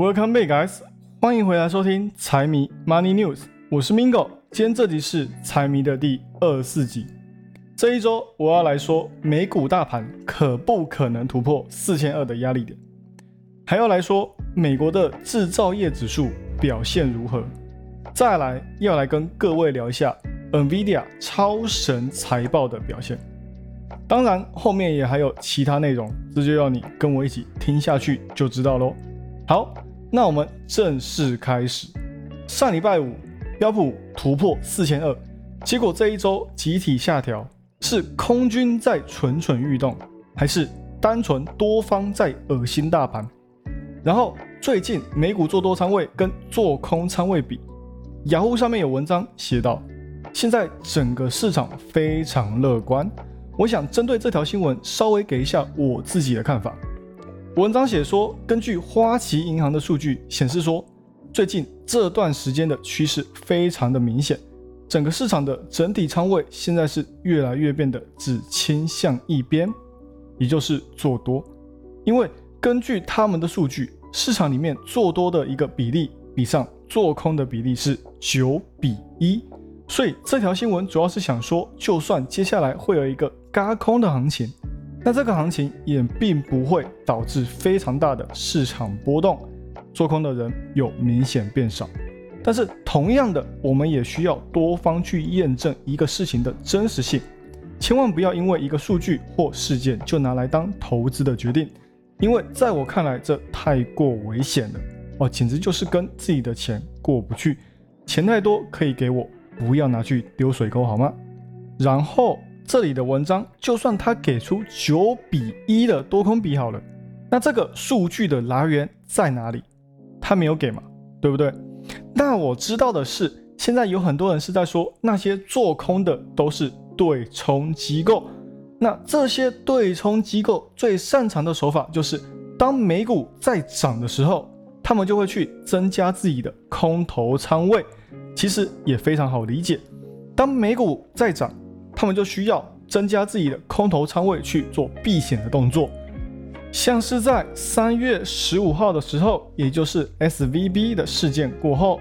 Welcome back, guys！欢迎回来收听财迷 Money News，我是 Mingo。今天这集是财迷的第二十四集。这一周我要来说美股大盘可不可能突破四千二的压力点，还要来说美国的制造业指数表现如何。再来要来跟各位聊一下 NVIDIA 超神财报的表现。当然后面也还有其他内容，这就要你跟我一起听下去就知道喽。好，那我们正式开始。上礼拜五标普突破四千二，结果这一周集体下调，是空军在蠢蠢欲动，还是单纯多方在恶心大盘？然后最近美股做多仓位跟做空仓位比，雅虎上面有文章写道，现在整个市场非常乐观。我想针对这条新闻稍微给一下我自己的看法。文章写说，根据花旗银行的数据显示说，最近这段时间的趋势非常的明显，整个市场的整体仓位现在是越来越变得只倾向一边，也就是做多。因为根据他们的数据，市场里面做多的一个比例比上做空的比例是九比一。所以这条新闻主要是想说，就算接下来会有一个嘎空的行情，那这个行情也并不会导致非常大的市场波动，做空的人有明显变少。但是同样的，我们也需要多方去验证一个事情的真实性，千万不要因为一个数据或事件就拿来当投资的决定，因为在我看来这太过危险了哦，简直就是跟自己的钱过不去，钱太多可以给我。不要拿去丢水沟好吗？然后这里的文章，就算他给出九比一的多空比好了，那这个数据的来源在哪里？他没有给嘛，对不对？那我知道的是，现在有很多人是在说那些做空的都是对冲机构。那这些对冲机构最擅长的手法就是，当美股在涨的时候，他们就会去增加自己的空头仓位。其实也非常好理解，当美股在涨，他们就需要增加自己的空头仓位去做避险的动作。像是在三月十五号的时候，也就是 S V B 的事件过后，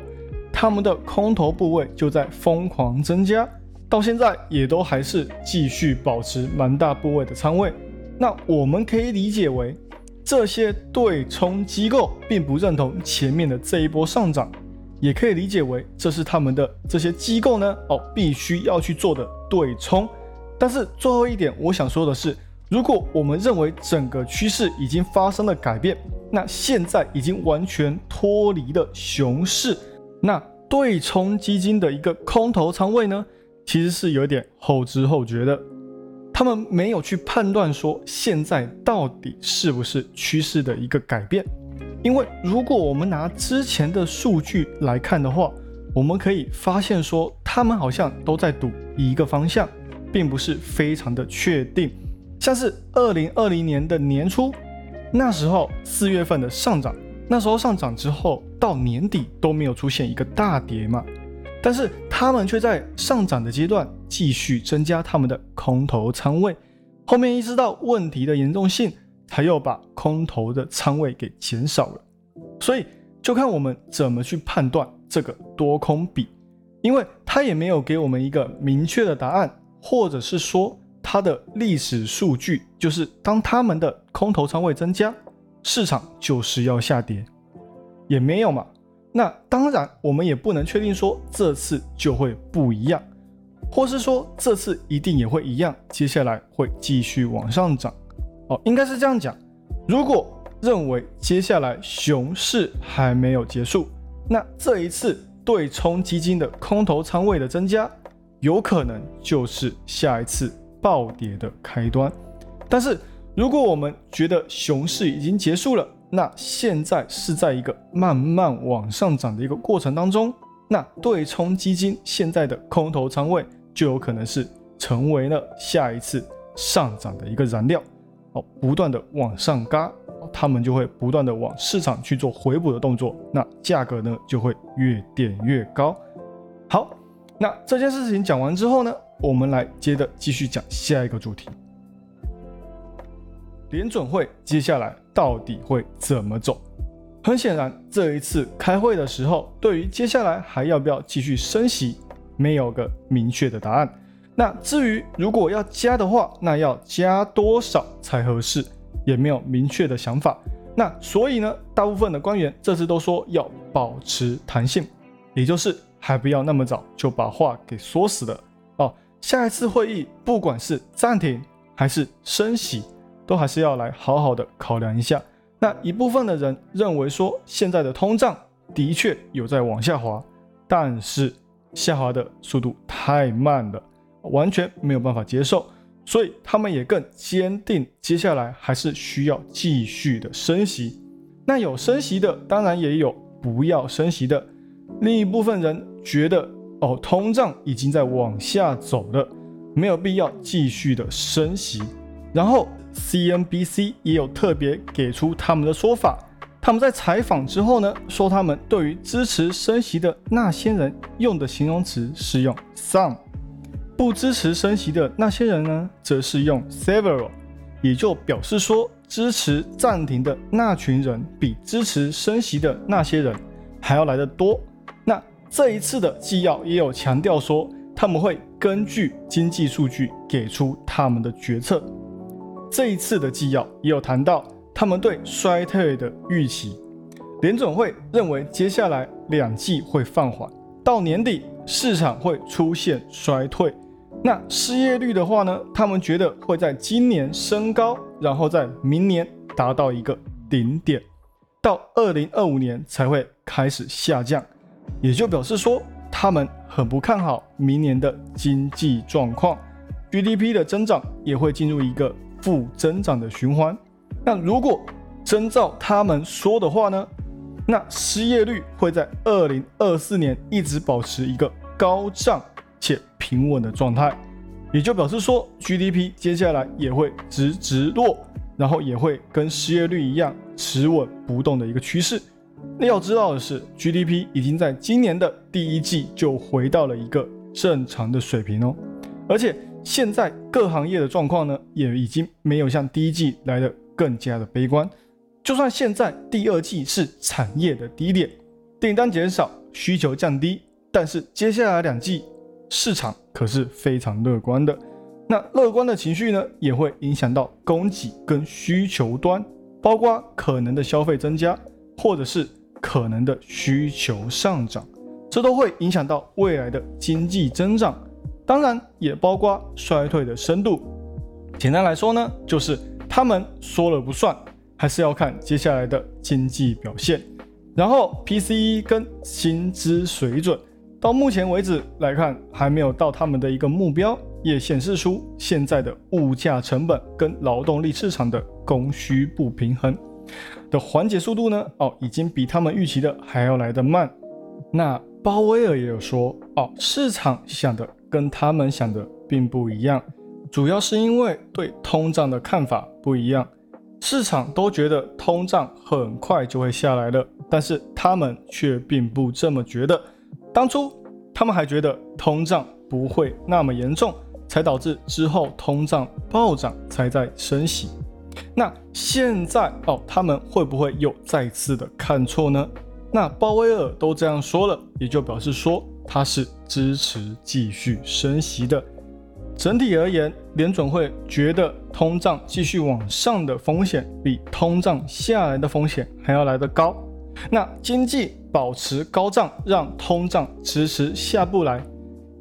他们的空头部位就在疯狂增加，到现在也都还是继续保持蛮大部位的仓位。那我们可以理解为，这些对冲机构并不认同前面的这一波上涨。也可以理解为，这是他们的这些机构呢，哦，必须要去做的对冲。但是最后一点，我想说的是，如果我们认为整个趋势已经发生了改变，那现在已经完全脱离了熊市，那对冲基金的一个空头仓位呢，其实是有点后知后觉的。他们没有去判断说现在到底是不是趋势的一个改变。因为如果我们拿之前的数据来看的话，我们可以发现说，他们好像都在赌一个方向，并不是非常的确定。像是二零二零年的年初，那时候四月份的上涨，那时候上涨之后到年底都没有出现一个大跌嘛，但是他们却在上涨的阶段继续增加他们的空头仓位，后面意识到问题的严重性。他又把空头的仓位给减少了，所以就看我们怎么去判断这个多空比，因为他也没有给我们一个明确的答案，或者是说它的历史数据就是当他们的空头仓位增加，市场就是要下跌，也没有嘛。那当然我们也不能确定说这次就会不一样，或是说这次一定也会一样，接下来会继续往上涨。哦，应该是这样讲。如果认为接下来熊市还没有结束，那这一次对冲基金的空头仓位的增加，有可能就是下一次暴跌的开端。但是，如果我们觉得熊市已经结束了，那现在是在一个慢慢往上涨的一个过程当中，那对冲基金现在的空头仓位就有可能是成为了下一次上涨的一个燃料。哦，不断的往上嘎，他们就会不断的往市场去做回补的动作，那价格呢就会越垫越高。好，那这件事情讲完之后呢，我们来接着继续讲下一个主题。联准会接下来到底会怎么走？很显然，这一次开会的时候，对于接下来还要不要继续升息，没有个明确的答案。那至于如果要加的话，那要加多少才合适，也没有明确的想法。那所以呢，大部分的官员这次都说要保持弹性，也就是还不要那么早就把话给说死了哦。下一次会议，不管是暂停还是升息，都还是要来好好的考量一下。那一部分的人认为说，现在的通胀的确有在往下滑，但是下滑的速度太慢了。完全没有办法接受，所以他们也更坚定，接下来还是需要继续的升息。那有升息的，当然也有不要升息的。另一部分人觉得，哦，通胀已经在往下走了，没有必要继续的升息。然后 CNBC 也有特别给出他们的说法，他们在采访之后呢，说他们对于支持升息的那些人用的形容词是用 some。不支持升息的那些人呢，则是用 several，也就表示说支持暂停的那群人比支持升息的那些人还要来得多。那这一次的纪要也有强调说，他们会根据经济数据给出他们的决策。这一次的纪要也有谈到他们对衰退的预期，联总会认为接下来两季会放缓，到年底市场会出现衰退。那失业率的话呢？他们觉得会在今年升高，然后在明年达到一个顶点，到二零二五年才会开始下降，也就表示说他们很不看好明年的经济状况，GDP 的增长也会进入一个负增长的循环。那如果真照他们说的话呢？那失业率会在二零二四年一直保持一个高涨。且平稳的状态，也就表示说 GDP 接下来也会直直落，然后也会跟失业率一样持稳不动的一个趋势。那要知道的是，GDP 已经在今年的第一季就回到了一个正常的水平哦，而且现在各行业的状况呢，也已经没有像第一季来的更加的悲观。就算现在第二季是产业的低点，订单减少，需求降低，但是接下来两季。市场可是非常乐观的，那乐观的情绪呢，也会影响到供给跟需求端，包括可能的消费增加，或者是可能的需求上涨，这都会影响到未来的经济增长，当然也包括衰退的深度。简单来说呢，就是他们说了不算，还是要看接下来的经济表现，然后 PCE 跟薪资水准。到目前为止来看，还没有到他们的一个目标，也显示出现在的物价成本跟劳动力市场的供需不平衡的缓解速度呢？哦，已经比他们预期的还要来得慢。那鲍威尔也有说，哦，市场想的跟他们想的并不一样，主要是因为对通胀的看法不一样。市场都觉得通胀很快就会下来了，但是他们却并不这么觉得。当初他们还觉得通胀不会那么严重，才导致之后通胀暴涨，才在升息。那现在哦，他们会不会又再次的看错呢？那鲍威尔都这样说了，也就表示说他是支持继续升息的。整体而言，联准会觉得通胀继续往上的风险比通胀下来的风险还要来得高。那经济。保持高涨，让通胀迟迟下不来，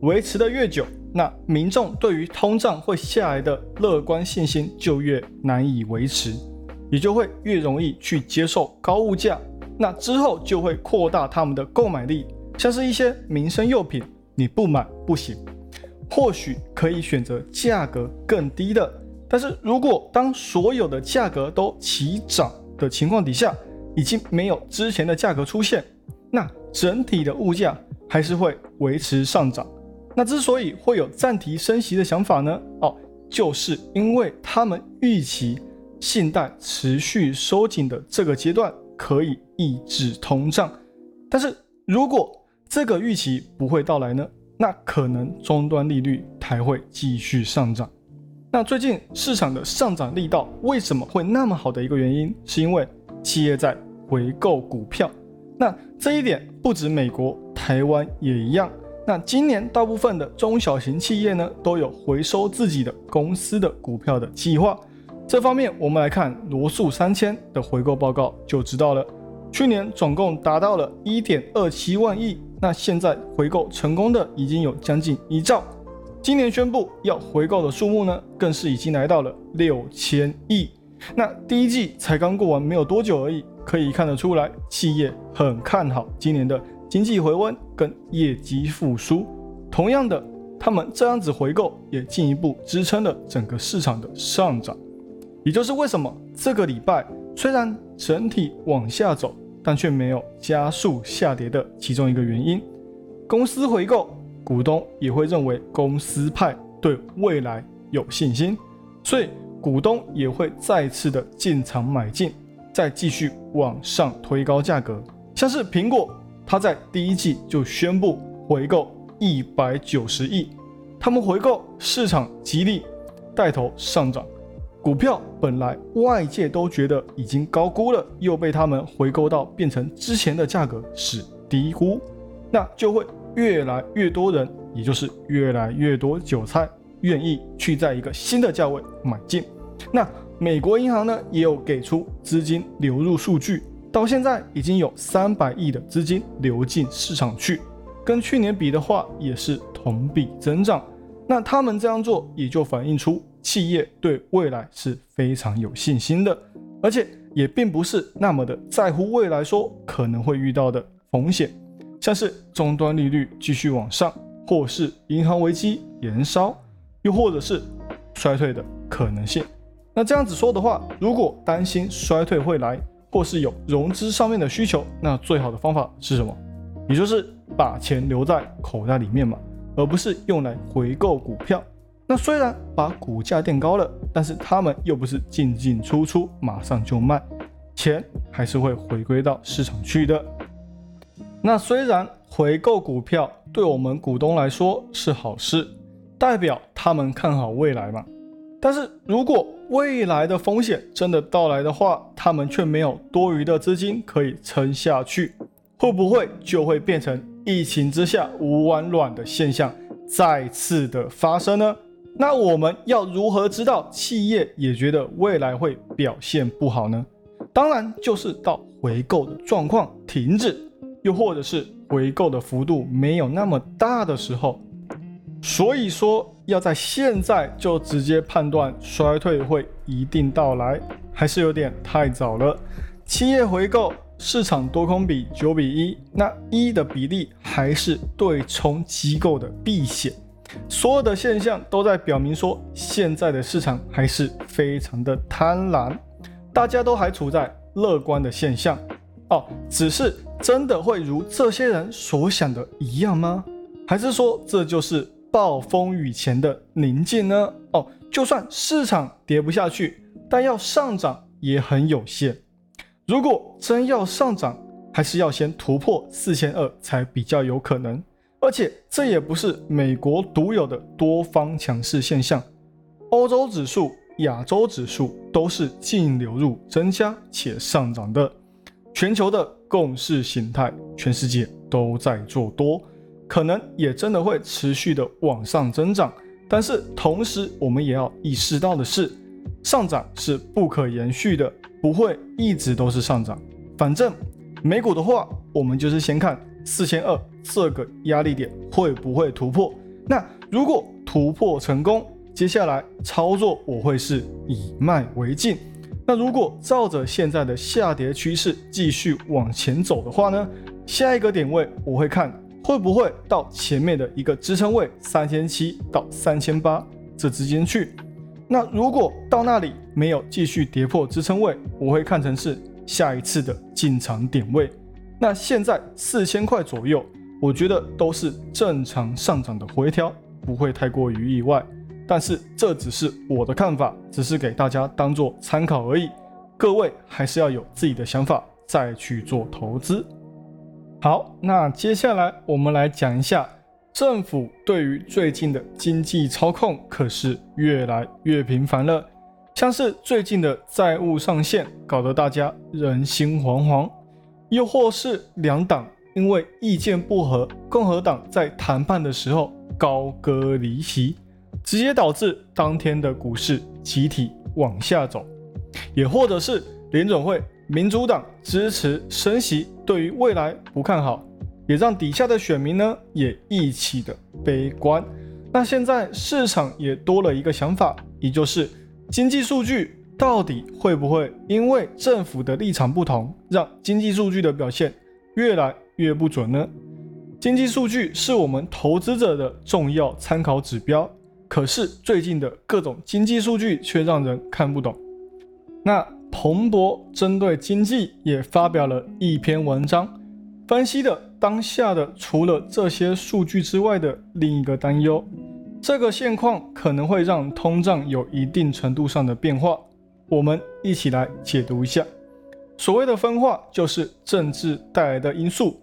维持的越久，那民众对于通胀会下来的乐观信心就越难以维持，也就会越容易去接受高物价，那之后就会扩大他们的购买力，像是一些民生用品，你不买不行，或许可以选择价格更低的，但是如果当所有的价格都齐涨的情况底下，已经没有之前的价格出现。整体的物价还是会维持上涨。那之所以会有暂停升息的想法呢？哦，就是因为他们预期信贷持续收紧的这个阶段可以抑制通胀。但是如果这个预期不会到来呢？那可能终端利率还会继续上涨。那最近市场的上涨力道为什么会那么好的一个原因，是因为企业在回购股票。那这一点不止美国，台湾也一样。那今年大部分的中小型企业呢，都有回收自己的公司的股票的计划。这方面，我们来看罗素三千的回购报告就知道了。去年总共达到了一点二七万亿，那现在回购成功的已经有将近一兆。今年宣布要回购的数目呢，更是已经来到了六千亿。那第一季才刚过完没有多久而已，可以看得出来，企业很看好今年的经济回温跟业绩复苏。同样的，他们这样子回购也进一步支撑了整个市场的上涨。也就是为什么这个礼拜虽然整体往下走，但却没有加速下跌的其中一个原因。公司回购，股东也会认为公司派对未来有信心，所以。股东也会再次的进场买进，再继续往上推高价格。像是苹果，它在第一季就宣布回购一百九十亿，他们回购市场激励带头上涨，股票本来外界都觉得已经高估了，又被他们回购到变成之前的价格是低估，那就会越来越多人，也就是越来越多韭菜。愿意去在一个新的价位买进，那美国银行呢也有给出资金流入数据，到现在已经有三百亿的资金流进市场去，跟去年比的话也是同比增长。那他们这样做也就反映出企业对未来是非常有信心的，而且也并不是那么的在乎未来说可能会遇到的风险，像是终端利率继续往上，或是银行危机延烧。又或者是衰退的可能性。那这样子说的话，如果担心衰退会来，或是有融资上面的需求，那最好的方法是什么？也就是把钱留在口袋里面嘛，而不是用来回购股票。那虽然把股价垫高了，但是他们又不是进进出出马上就卖，钱还是会回归到市场去的。那虽然回购股票对我们股东来说是好事。代表他们看好未来嘛？但是如果未来的风险真的到来的话，他们却没有多余的资金可以撑下去，会不会就会变成疫情之下无完卵的现象再次的发生呢？那我们要如何知道企业也觉得未来会表现不好呢？当然就是到回购的状况停止，又或者是回购的幅度没有那么大的时候。所以说，要在现在就直接判断衰退会一定到来，还是有点太早了。企业回购市场多空比九比一，那一的比例还是对冲机构的避险。所有的现象都在表明说，现在的市场还是非常的贪婪，大家都还处在乐观的现象。哦，只是真的会如这些人所想的一样吗？还是说这就是？暴风雨前的宁静呢？哦，就算市场跌不下去，但要上涨也很有限。如果真要上涨，还是要先突破四千二才比较有可能。而且这也不是美国独有的多方强势现象，欧洲指数、亚洲指数都是净流入增加且上涨的。全球的共识形态，全世界都在做多。可能也真的会持续的往上增长，但是同时我们也要意识到的是，上涨是不可延续的，不会一直都是上涨。反正美股的话，我们就是先看四千二这个压力点会不会突破。那如果突破成功，接下来操作我会是以卖为进。那如果照着现在的下跌趋势继续往前走的话呢，下一个点位我会看。会不会到前面的一个支撑位三千七到三千八这之间去？那如果到那里没有继续跌破支撑位，我会看成是下一次的进场点位。那现在四千块左右，我觉得都是正常上涨的回调，不会太过于意外。但是这只是我的看法，只是给大家当做参考而已。各位还是要有自己的想法再去做投资。好，那接下来我们来讲一下政府对于最近的经济操控，可是越来越频繁了。像是最近的债务上限，搞得大家人心惶惶，又或是两党因为意见不合，共和党在谈判的时候高歌离席，直接导致当天的股市集体往下走；也或者是联准会民主党支持升息，对于未来不看好，也让底下的选民呢也一起的悲观。那现在市场也多了一个想法，也就是经济数据到底会不会因为政府的立场不同，让经济数据的表现越来越不准呢？经济数据是我们投资者的重要参考指标，可是最近的各种经济数据却让人看不懂。那彭博针对经济也发表了一篇文章，分析的当下的除了这些数据之外的另一个担忧。这个现况可能会让通胀有一定程度上的变化，我们一起来解读一下。所谓的分化，就是政治带来的因素，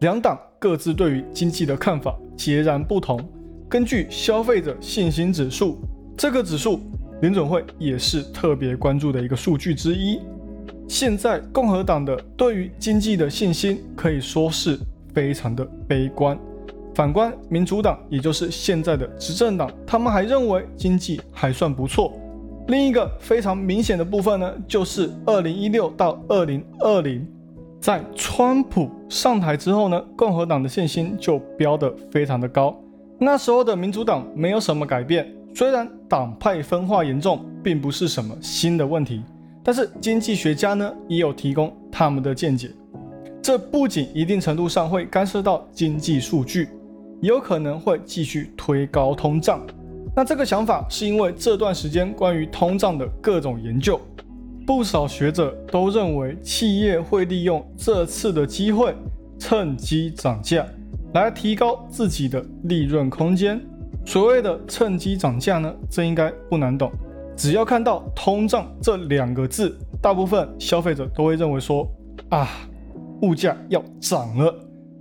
两党各自对于经济的看法截然不同。根据消费者信心指数，这个指数联准会也是特别关注的一个数据之一。现在共和党的对于经济的信心可以说是非常的悲观。反观民主党，也就是现在的执政党，他们还认为经济还算不错。另一个非常明显的部分呢，就是二零一六到二零二零，在川普上台之后呢，共和党的信心就飙得非常的高。那时候的民主党没有什么改变，虽然党派分化严重，并不是什么新的问题，但是经济学家呢也有提供他们的见解。这不仅一定程度上会干涉到经济数据。也有可能会继续推高通胀，那这个想法是因为这段时间关于通胀的各种研究，不少学者都认为企业会利用这次的机会趁机涨价，来提高自己的利润空间。所谓的趁机涨价呢，这应该不难懂，只要看到通胀这两个字，大部分消费者都会认为说啊，物价要涨了，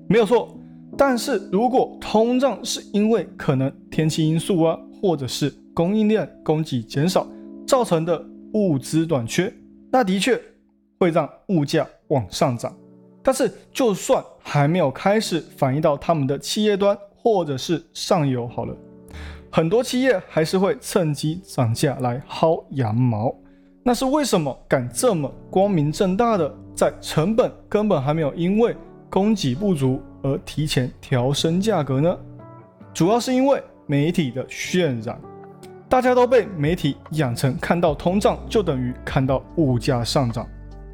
没有错。但是如果通胀是因为可能天气因素啊，或者是供应链供给减少造成的物资短缺，那的确会让物价往上涨。但是就算还没有开始反映到他们的企业端或者是上游好了，很多企业还是会趁机涨价来薅羊毛。那是为什么敢这么光明正大的在成本根本还没有因为供给不足？而提前调升价格呢？主要是因为媒体的渲染，大家都被媒体养成看到通胀就等于看到物价上涨，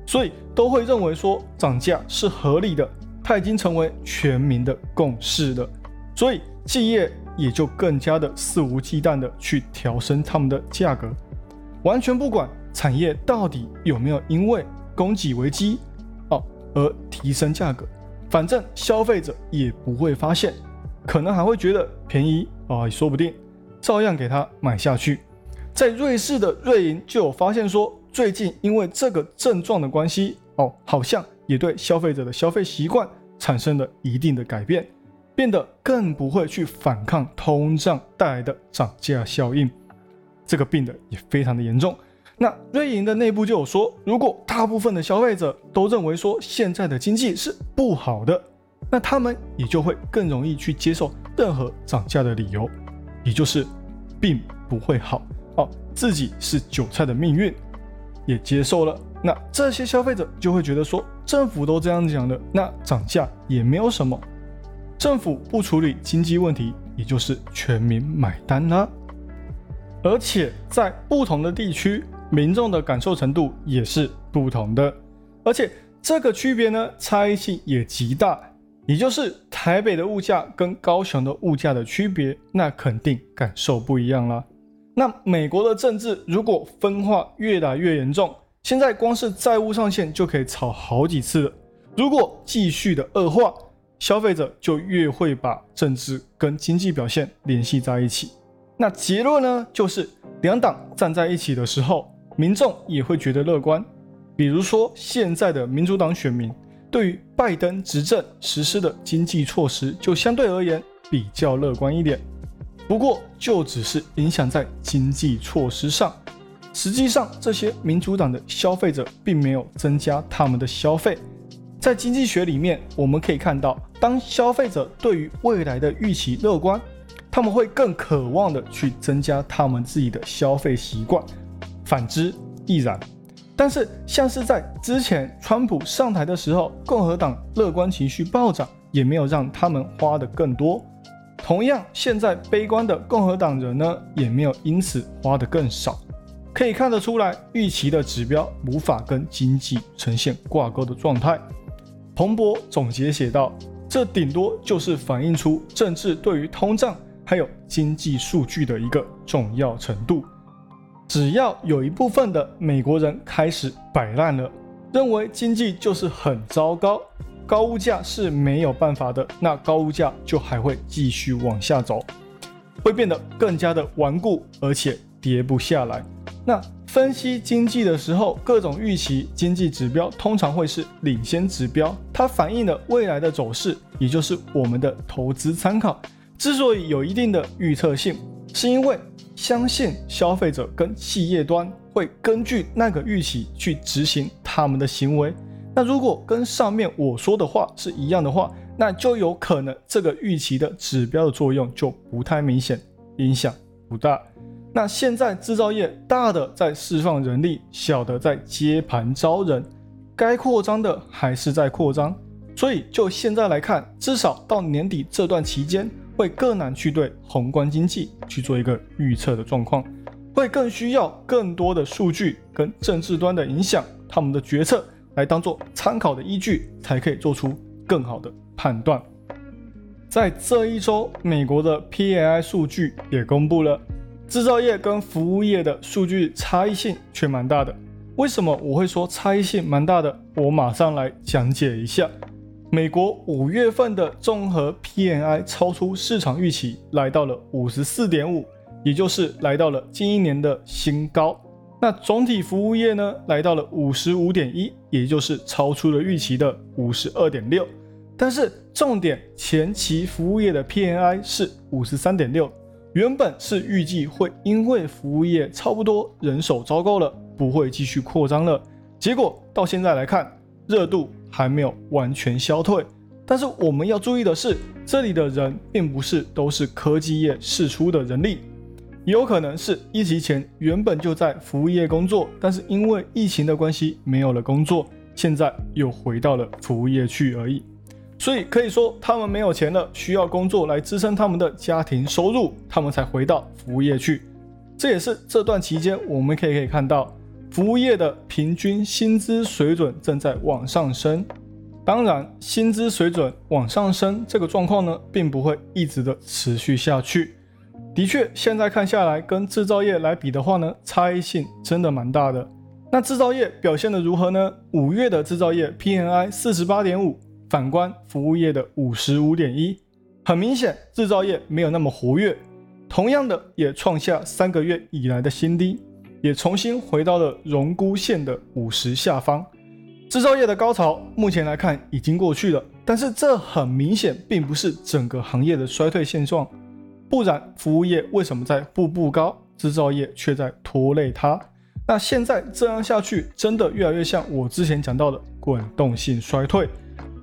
所以都会认为说涨价是合理的，它已经成为全民的共识了，所以企业也就更加的肆无忌惮的去调升他们的价格，完全不管产业到底有没有因为供给危机哦而提升价格。反正消费者也不会发现，可能还会觉得便宜啊，也说不定，照样给他买下去。在瑞士的瑞银就有发现说，最近因为这个症状的关系哦，好像也对消费者的消费习惯产生了一定的改变，变得更不会去反抗通胀带来的涨价效应。这个病的也非常的严重。那瑞银的内部就有说，如果大部分的消费者都认为说现在的经济是不好的，那他们也就会更容易去接受任何涨价的理由，也就是并不会好哦，自己是韭菜的命运也接受了。那这些消费者就会觉得说，政府都这样讲的，那涨价也没有什么，政府不处理经济问题，也就是全民买单啦。而且在不同的地区。民众的感受程度也是不同的，而且这个区别呢，差异性也极大。也就是台北的物价跟高雄的物价的区别，那肯定感受不一样了。那美国的政治如果分化越来越严重，现在光是债务上限就可以炒好几次了。如果继续的恶化，消费者就越会把政治跟经济表现联系在一起。那结论呢，就是两党站在一起的时候。民众也会觉得乐观，比如说现在的民主党选民对于拜登执政实施的经济措施就相对而言比较乐观一点。不过就只是影响在经济措施上，实际上这些民主党的消费者并没有增加他们的消费，在经济学里面，我们可以看到，当消费者对于未来的预期乐观，他们会更渴望的去增加他们自己的消费习惯，反之亦然。但是，像是在之前川普上台的时候，共和党乐观情绪暴涨，也没有让他们花的更多。同样，现在悲观的共和党人呢，也没有因此花的更少。可以看得出来，预期的指标无法跟经济呈现挂钩的状态。彭博总结写道：“这顶多就是反映出政治对于通胀还有经济数据的一个重要程度。”只要有一部分的美国人开始摆烂了，认为经济就是很糟糕，高物价是没有办法的，那高物价就还会继续往下走，会变得更加的顽固，而且跌不下来。那分析经济的时候，各种预期经济指标通常会是领先指标，它反映了未来的走势，也就是我们的投资参考。之所以有一定的预测性，是因为。相信消费者跟企业端会根据那个预期去执行他们的行为。那如果跟上面我说的话是一样的话，那就有可能这个预期的指标的作用就不太明显，影响不大。那现在制造业大的在释放人力，小的在接盘招人，该扩张的还是在扩张。所以就现在来看，至少到年底这段期间。会更难去对宏观经济去做一个预测的状况，会更需要更多的数据跟政治端的影响，他们的决策来当做参考的依据，才可以做出更好的判断。在这一周，美国的 PAI 数据也公布了，制造业跟服务业的数据差异性却蛮大的。为什么我会说差异性蛮大的？我马上来讲解一下。美国五月份的综合 PNI 超出市场预期，来到了五十四点五，也就是来到了近一年的新高。那总体服务业呢，来到了五十五点一，也就是超出了预期的五十二点六。但是重点，前期服务业的 PNI 是五十三点六，原本是预计会因为服务业差不多人手糟糕了，不会继续扩张了。结果到现在来看，热度。还没有完全消退，但是我们要注意的是，这里的人并不是都是科技业释出的人力，也有可能是疫情前原本就在服务业工作，但是因为疫情的关系没有了工作，现在又回到了服务业去而已。所以可以说，他们没有钱了，需要工作来支撑他们的家庭收入，他们才回到服务业去。这也是这段期间我们可以可以看到。服务业的平均薪资水准正在往上升，当然，薪资水准往上升这个状况呢，并不会一直的持续下去。的确，现在看下来，跟制造业来比的话呢，差异性真的蛮大的。那制造业表现的如何呢？五月的制造业 PNI 四十八点五，反观服务业的五十五点一，很明显，制造业没有那么活跃。同样的，也创下三个月以来的新低。也重新回到了荣枯线的五十下方，制造业的高潮目前来看已经过去了，但是这很明显并不是整个行业的衰退现状，不然服务业为什么在步步高，制造业却在拖累它？那现在这样下去，真的越来越像我之前讲到的滚动性衰退，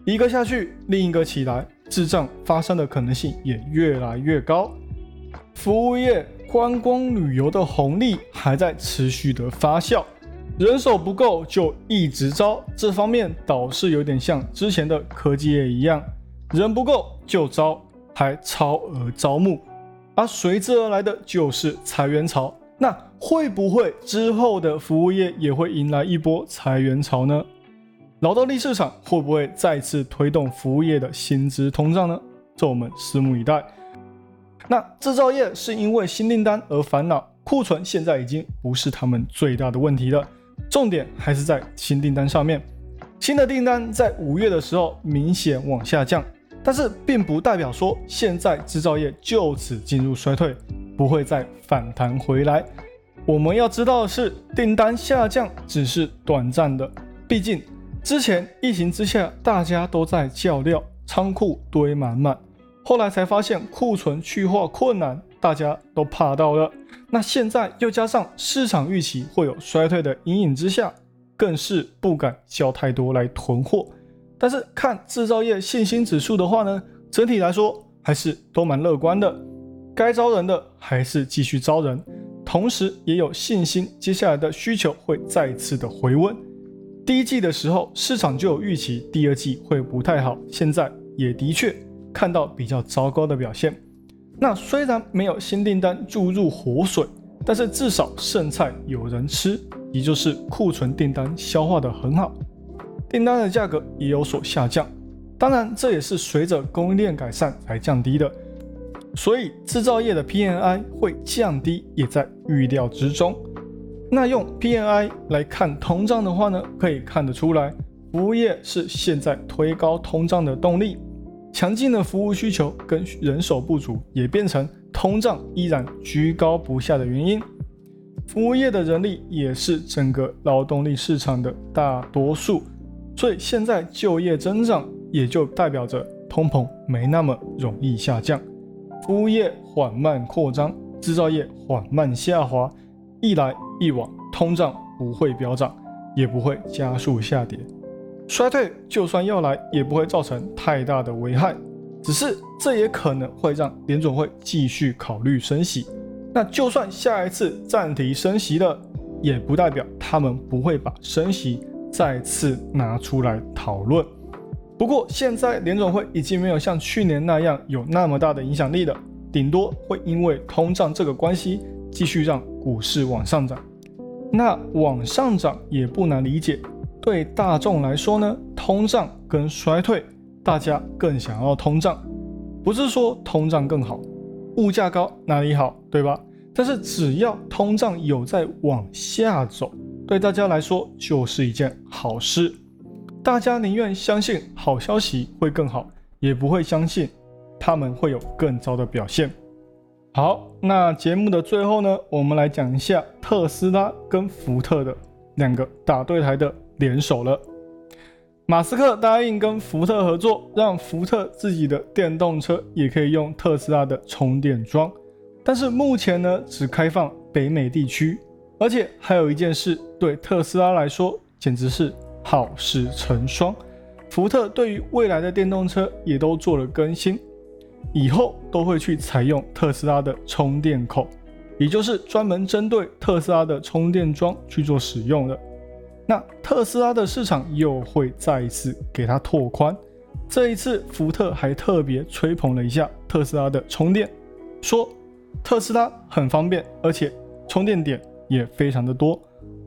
一个下去，另一个起来，智障发生的可能性也越来越高，服务业。观光旅游的红利还在持续的发酵，人手不够就一直招，这方面倒是有点像之前的科技业一样，人不够就招，还超额招募，而随之而来的就是裁员潮。那会不会之后的服务业也会迎来一波裁员潮呢？劳动力市场会不会再次推动服务业的薪资通胀呢？这我们拭目以待。那制造业是因为新订单而烦恼，库存现在已经不是他们最大的问题了，重点还是在新订单上面。新的订单在五月的时候明显往下降，但是并不代表说现在制造业就此进入衰退，不会再反弹回来。我们要知道的是，订单下降只是短暂的，毕竟之前疫情之下大家都在叫料，仓库堆满满。后来才发现库存去化困难，大家都怕到了。那现在又加上市场预期会有衰退的阴影之下，更是不敢叫太多来囤货。但是看制造业信心指数的话呢，整体来说还是都蛮乐观的。该招人的还是继续招人，同时也有信心，接下来的需求会再次的回温。第一季的时候，市场就有预期第二季会不太好，现在也的确看到比较糟糕的表现。那虽然没有新订单注入活水，但是至少剩菜有人吃，也就是库存订单消化的很好。订单的价格也有所下降，当然这也是随着供应链改善才降低的，所以制造业的 PMI 会降低也在预料之中。那用 PMI 来看通胀的话呢，可以看得出来，服务业是现在推高通胀的动力，强劲的服务需求跟人手不足也变成通胀依然居高不下的原因。服务业的人力也是整个劳动力市场的大多数。所以现在就业增长也就代表着通膨没那么容易下降，服务业缓慢扩张，制造业缓慢下滑，一来一往，通胀不会飙涨，也不会加速下跌，衰退就算要来，也不会造成太大的危害，只是这也可能会让联总会继续考虑升息。那就算下一次暂停升息了，也不代表他们不会把升息。再次拿出来讨论。不过现在联总会已经没有像去年那样有那么大的影响力了，顶多会因为通胀这个关系继续让股市往上涨。那往上涨也不难理解，对大众来说呢，通胀跟衰退，大家更想要通胀，不是说通胀更好，物价高哪里好，对吧？但是只要通胀有在往下走。对大家来说就是一件好事，大家宁愿相信好消息会更好，也不会相信他们会有更糟的表现。好，那节目的最后呢，我们来讲一下特斯拉跟福特的两个打对台的联手了。马斯克答应跟福特合作，让福特自己的电动车也可以用特斯拉的充电桩，但是目前呢，只开放北美地区。而且还有一件事，对特斯拉来说简直是好事成双。福特对于未来的电动车也都做了更新，以后都会去采用特斯拉的充电口，也就是专门针对特斯拉的充电桩去做使用的。那特斯拉的市场又会再一次给它拓宽。这一次，福特还特别吹捧了一下特斯拉的充电，说特斯拉很方便，而且充电点。也非常的多，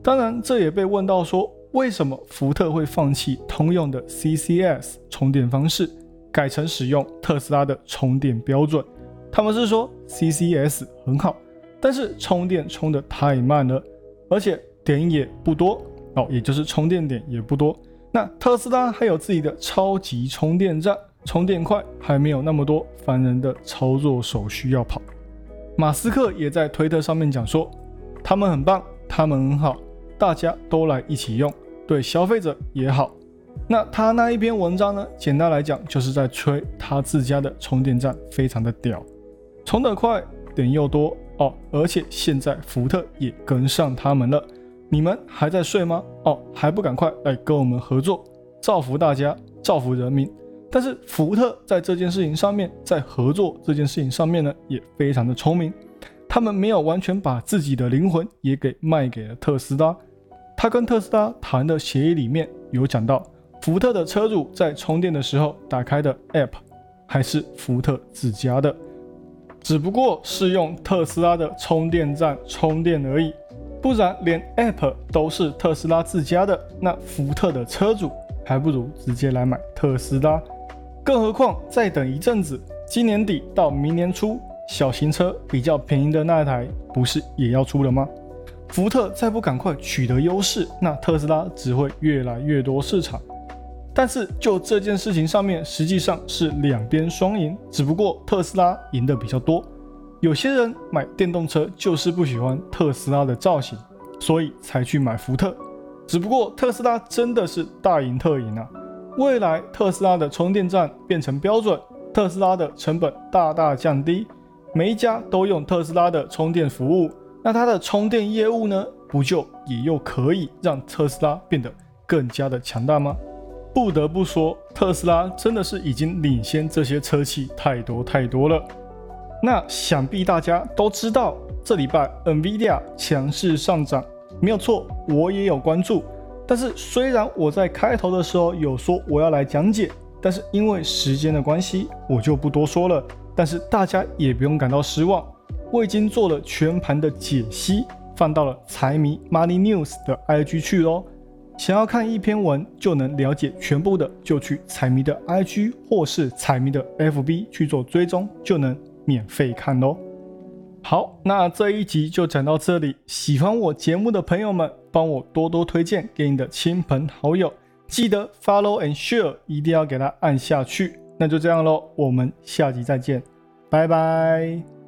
当然这也被问到说，为什么福特会放弃通用的 CCS 充电方式，改成使用特斯拉的充电标准？他们是说 CCS 很好，但是充电充的太慢了，而且点也不多哦，也就是充电点也不多。那特斯拉还有自己的超级充电站，充电快，还没有那么多烦人的操作手续要跑。马斯克也在推特上面讲说。他们很棒，他们很好，大家都来一起用，对消费者也好。那他那一篇文章呢？简单来讲，就是在吹他自家的充电站非常的屌，充得快，点又多哦。而且现在福特也跟上他们了，你们还在睡吗？哦，还不赶快来跟我们合作，造福大家，造福人民。但是福特在这件事情上面，在合作这件事情上面呢，也非常的聪明。他们没有完全把自己的灵魂也给卖给了特斯拉。他跟特斯拉谈的协议里面有讲到，福特的车主在充电的时候打开的 App 还是福特自家的，只不过是用特斯拉的充电站充电而已。不然连 App 都是特斯拉自家的，那福特的车主还不如直接来买特斯拉。更何况再等一阵子，今年底到明年初。小型车比较便宜的那一台不是也要出了吗？福特再不赶快取得优势，那特斯拉只会越来越多市场。但是就这件事情上面，实际上是两边双赢，只不过特斯拉赢的比较多。有些人买电动车就是不喜欢特斯拉的造型，所以才去买福特。只不过特斯拉真的是大赢特赢啊！未来特斯拉的充电站变成标准，特斯拉的成本大大降低。每一家都用特斯拉的充电服务，那它的充电业务呢，不就也又可以让特斯拉变得更加的强大吗？不得不说，特斯拉真的是已经领先这些车企太多太多了。那想必大家都知道，这礼拜 NVIDIA 强势上涨，没有错，我也有关注。但是虽然我在开头的时候有说我要来讲解，但是因为时间的关系，我就不多说了。但是大家也不用感到失望，我已经做了全盘的解析，放到了财迷 Money News 的 IG 去喽。想要看一篇文就能了解全部的，就去彩迷的 IG 或是彩迷的 FB 去做追踪，就能免费看喽。好，那这一集就讲到这里。喜欢我节目的朋友们，帮我多多推荐给你的亲朋好友，记得 follow and share，一定要给他按下去。那就这样喽，我们下集再见，拜拜。